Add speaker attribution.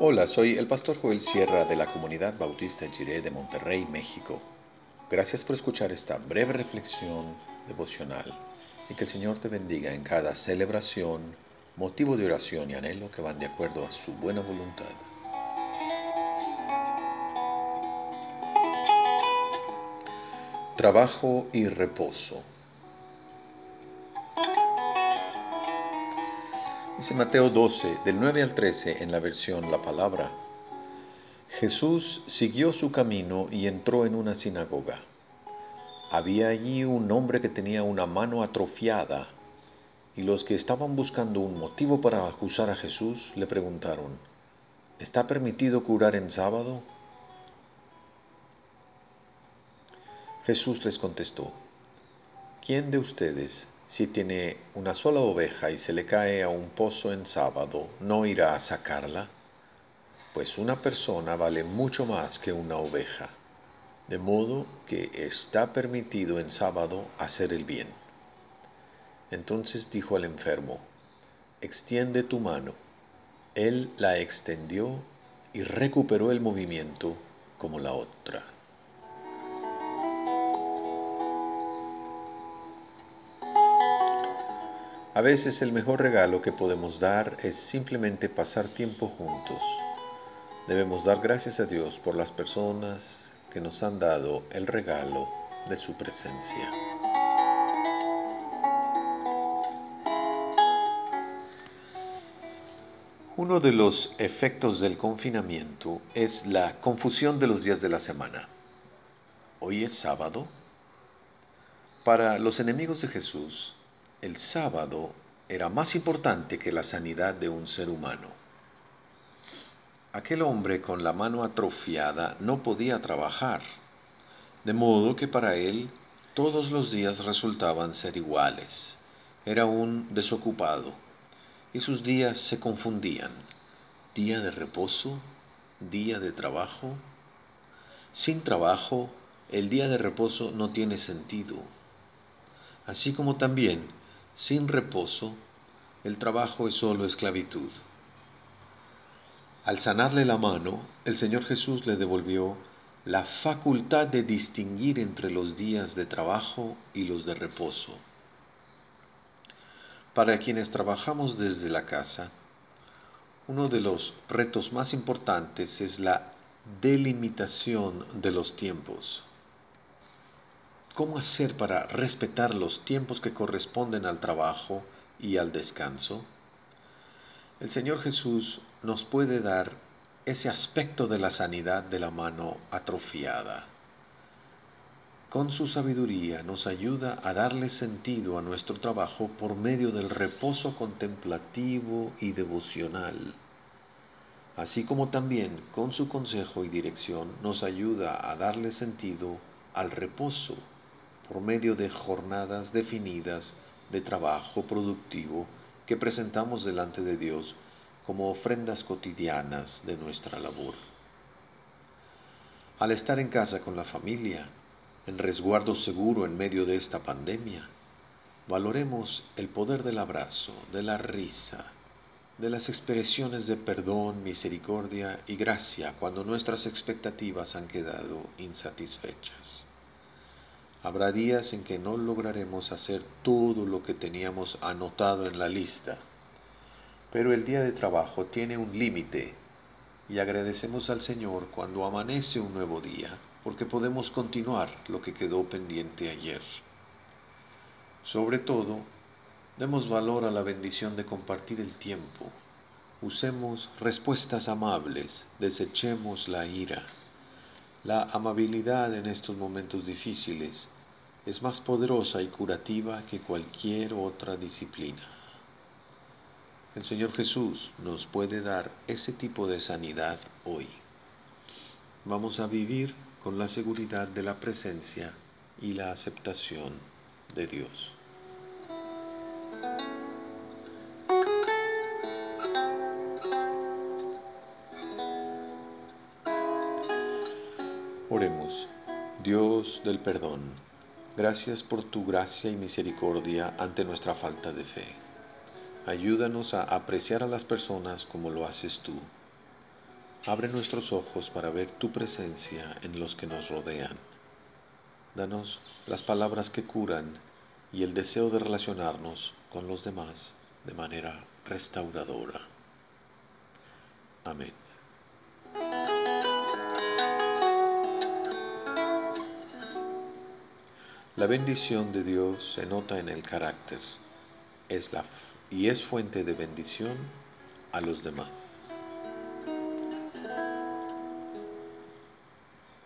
Speaker 1: Hola, soy el pastor Joel Sierra de la comunidad bautista Jiré de Monterrey, México. Gracias por escuchar esta breve reflexión devocional y que el Señor te bendiga en cada celebración, motivo de oración y anhelo que van de acuerdo a su buena voluntad. Trabajo y reposo. Dice Mateo 12, del 9 al 13 en la versión La Palabra. Jesús siguió su camino y entró en una sinagoga. Había allí un hombre que tenía una mano atrofiada, y los que estaban buscando un motivo para acusar a Jesús le preguntaron, ¿está permitido curar en sábado? Jesús les contestó, ¿quién de ustedes si tiene una sola oveja y se le cae a un pozo en sábado, ¿no irá a sacarla? Pues una persona vale mucho más que una oveja, de modo que está permitido en sábado hacer el bien. Entonces dijo al enfermo, extiende tu mano. Él la extendió y recuperó el movimiento como la otra. A veces el mejor regalo que podemos dar es simplemente pasar tiempo juntos. Debemos dar gracias a Dios por las personas que nos han dado el regalo de su presencia. Uno de los efectos del confinamiento es la confusión de los días de la semana. Hoy es sábado. Para los enemigos de Jesús, el sábado era más importante que la sanidad de un ser humano. Aquel hombre con la mano atrofiada no podía trabajar, de modo que para él todos los días resultaban ser iguales. Era un desocupado y sus días se confundían. Día de reposo, día de trabajo. Sin trabajo, el día de reposo no tiene sentido. Así como también sin reposo, el trabajo es solo esclavitud. Al sanarle la mano, el Señor Jesús le devolvió la facultad de distinguir entre los días de trabajo y los de reposo. Para quienes trabajamos desde la casa, uno de los retos más importantes es la delimitación de los tiempos. ¿Cómo hacer para respetar los tiempos que corresponden al trabajo y al descanso? El Señor Jesús nos puede dar ese aspecto de la sanidad de la mano atrofiada. Con su sabiduría nos ayuda a darle sentido a nuestro trabajo por medio del reposo contemplativo y devocional, así como también con su consejo y dirección nos ayuda a darle sentido al reposo por medio de jornadas definidas de trabajo productivo que presentamos delante de Dios como ofrendas cotidianas de nuestra labor. Al estar en casa con la familia, en resguardo seguro en medio de esta pandemia, valoremos el poder del abrazo, de la risa, de las expresiones de perdón, misericordia y gracia cuando nuestras expectativas han quedado insatisfechas. Habrá días en que no lograremos hacer todo lo que teníamos anotado en la lista, pero el día de trabajo tiene un límite y agradecemos al Señor cuando amanece un nuevo día, porque podemos continuar lo que quedó pendiente ayer. Sobre todo, demos valor a la bendición de compartir el tiempo. Usemos respuestas amables, desechemos la ira. La amabilidad en estos momentos difíciles es más poderosa y curativa que cualquier otra disciplina. El Señor Jesús nos puede dar ese tipo de sanidad hoy. Vamos a vivir con la seguridad de la presencia y la aceptación de Dios. Dios del perdón, gracias por tu gracia y misericordia ante nuestra falta de fe. Ayúdanos a apreciar a las personas como lo haces tú. Abre nuestros ojos para ver tu presencia en los que nos rodean. Danos las palabras que curan y el deseo de relacionarnos con los demás de manera restauradora. Amén. La bendición de Dios se nota en el carácter es la, y es fuente de bendición a los demás.